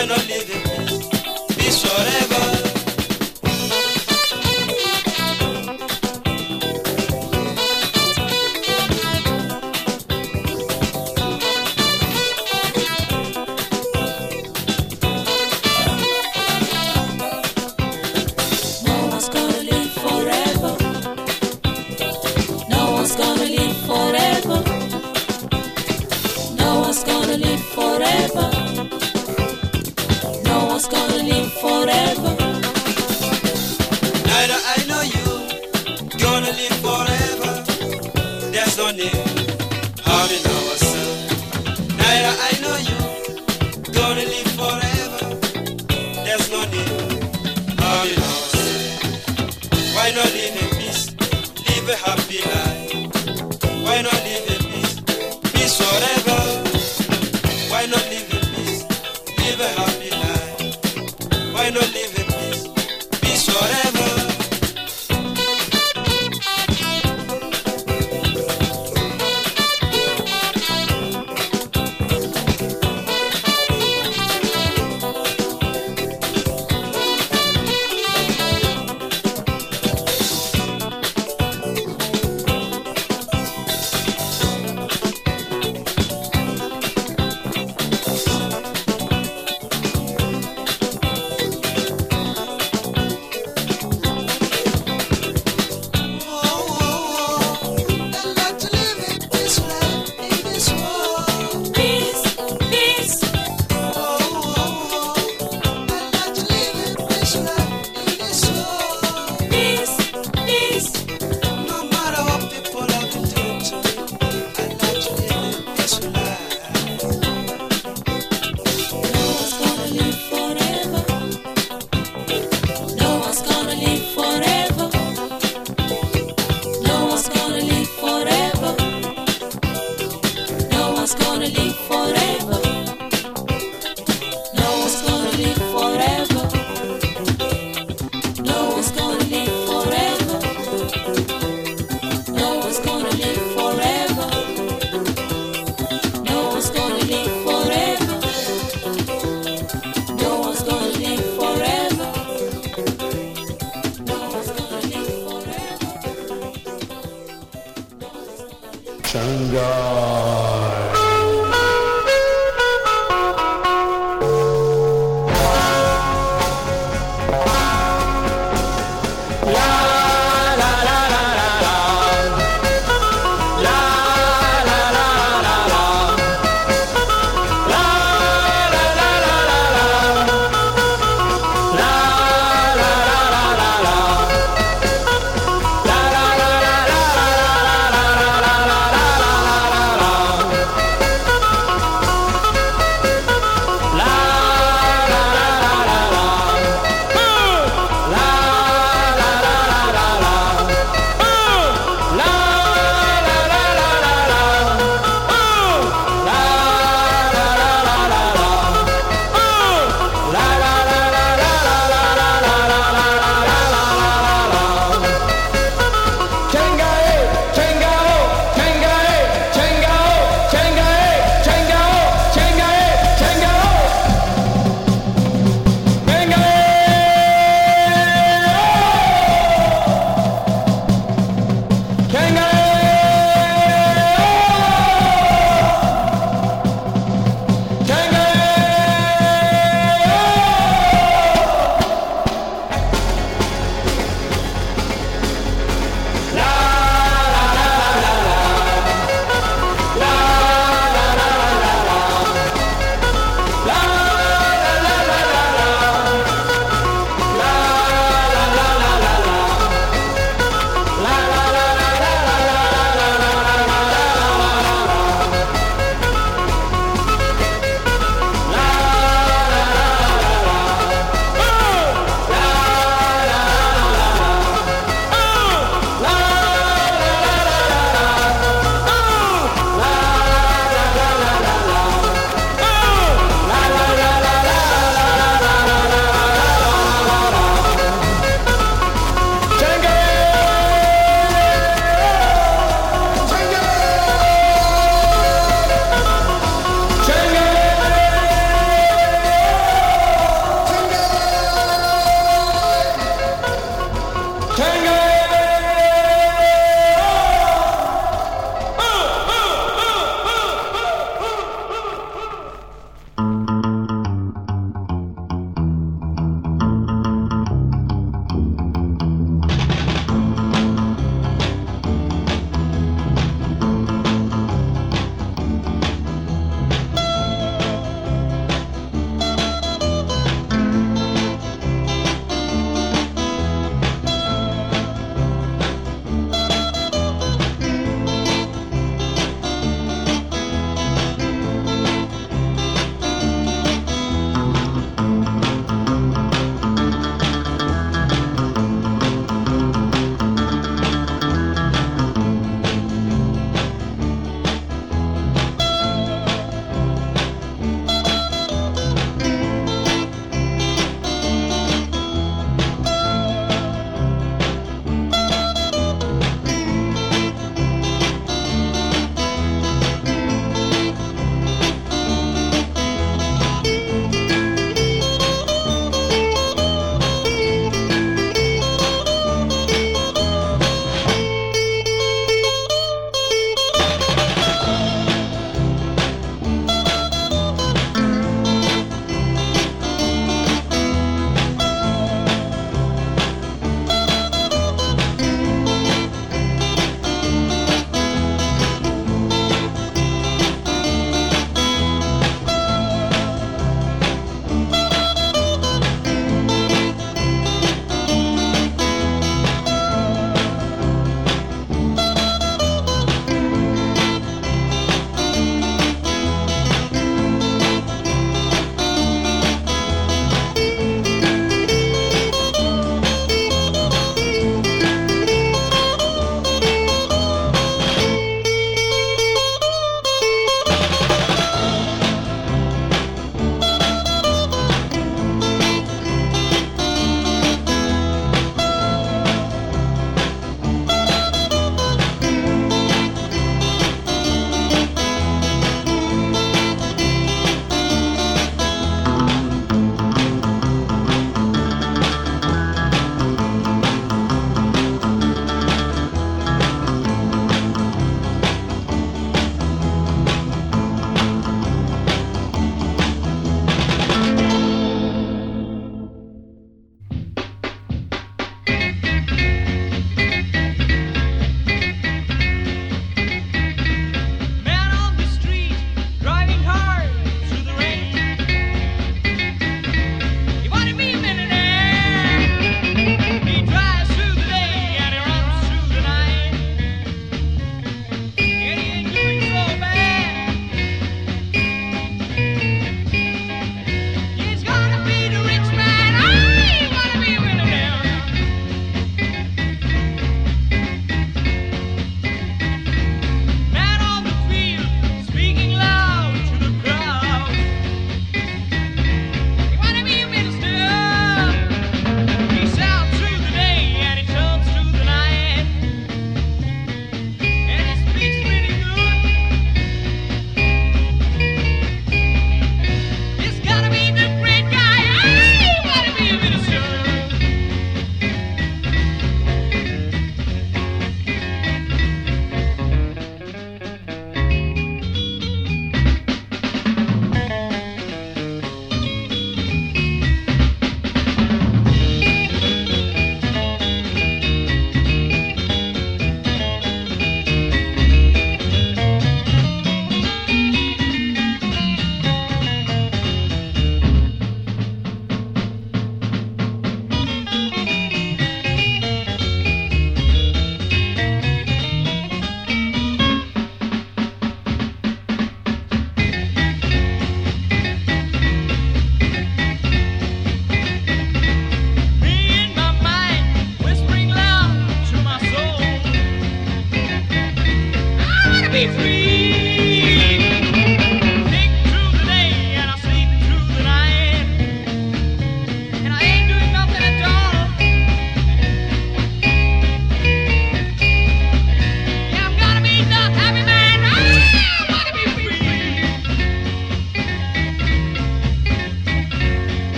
Be live in peace. Peace forever.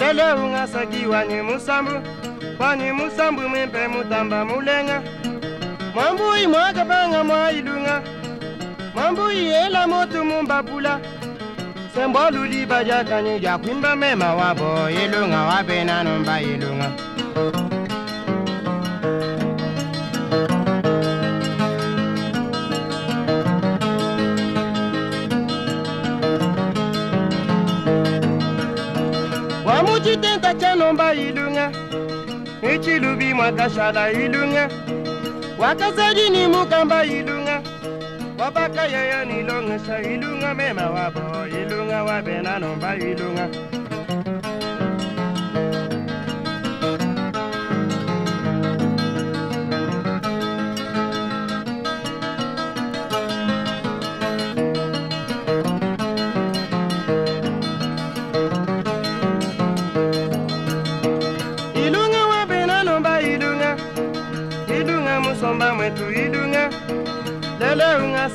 lelo ungasaki wanye musambu wanye musambu mwempe mutamba mulenga. Mwambuyi mwakapanga mwailunga mwambuyi ela motu mumbapula sembo luliba jakwimba mema wabo yelunga wapenanumba yelunga camanba ilunga ichilubi mwakashala ilunga. Wakasajini mukamba ilunga wabakayaya nilongesha ilunga mema wabo ilunga wabenanomba ilunga.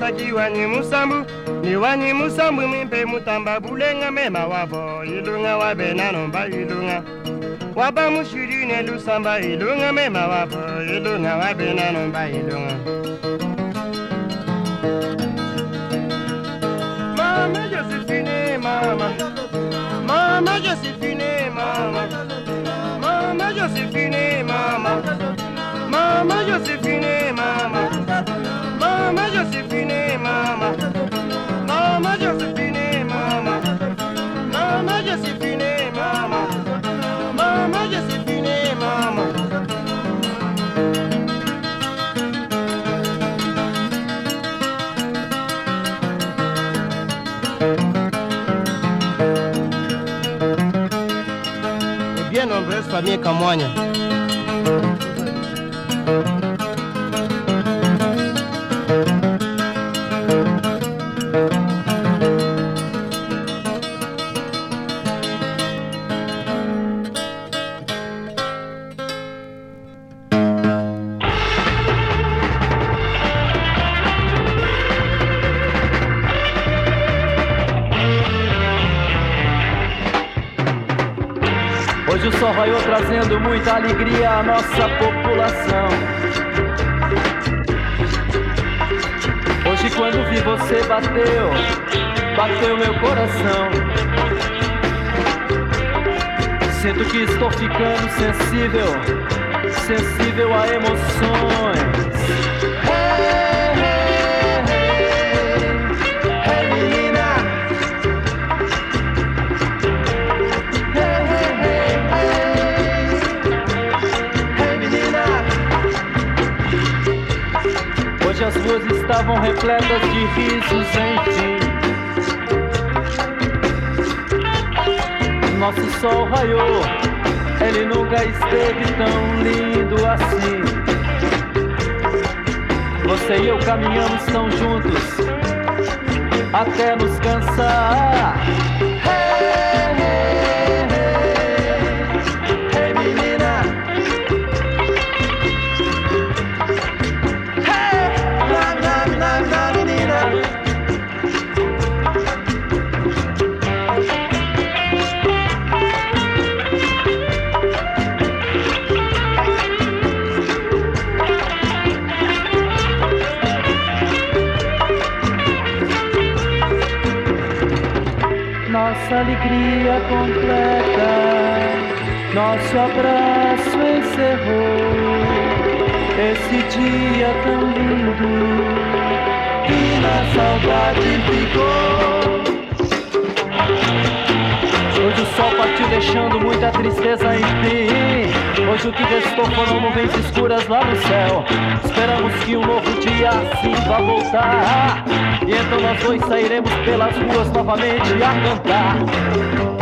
Lele unga saki wanyi musambu ni wanyi musambu mimpe mutamba bulenga mema ilunga wabena nomba ilunga. Waba mushiri ne lusamba ilunga mema ilunga wabena nomba ilunga. Mama Josephine mama. Mama Josephine mama. Mama Josephine mama. Mama Josephine Mamá ya se finé, mamá Mamá ya se finé, mamá Mamá ya se finé, mamá Bien, hombre, esta mierda moña nossa população. Hoje quando vi você bateu, bateu meu coração. Sinto que estou ficando sensível, sensível a emoções. Repletas de risos, enfim. Nosso sol raiou, ele nunca esteve tão lindo assim. Você e eu caminhamos tão juntos, até nos cansar. Nossa alegria completa, nosso abraço encerrou esse dia tão lindo que na saudade ficou. Hoje o sol partiu deixando muita tristeza enfim. Hoje o que restou foram nuvens escuras lá no céu. Esperamos que um novo dia assim vá voltar. E então nós dois sairemos pelas ruas novamente a cantar.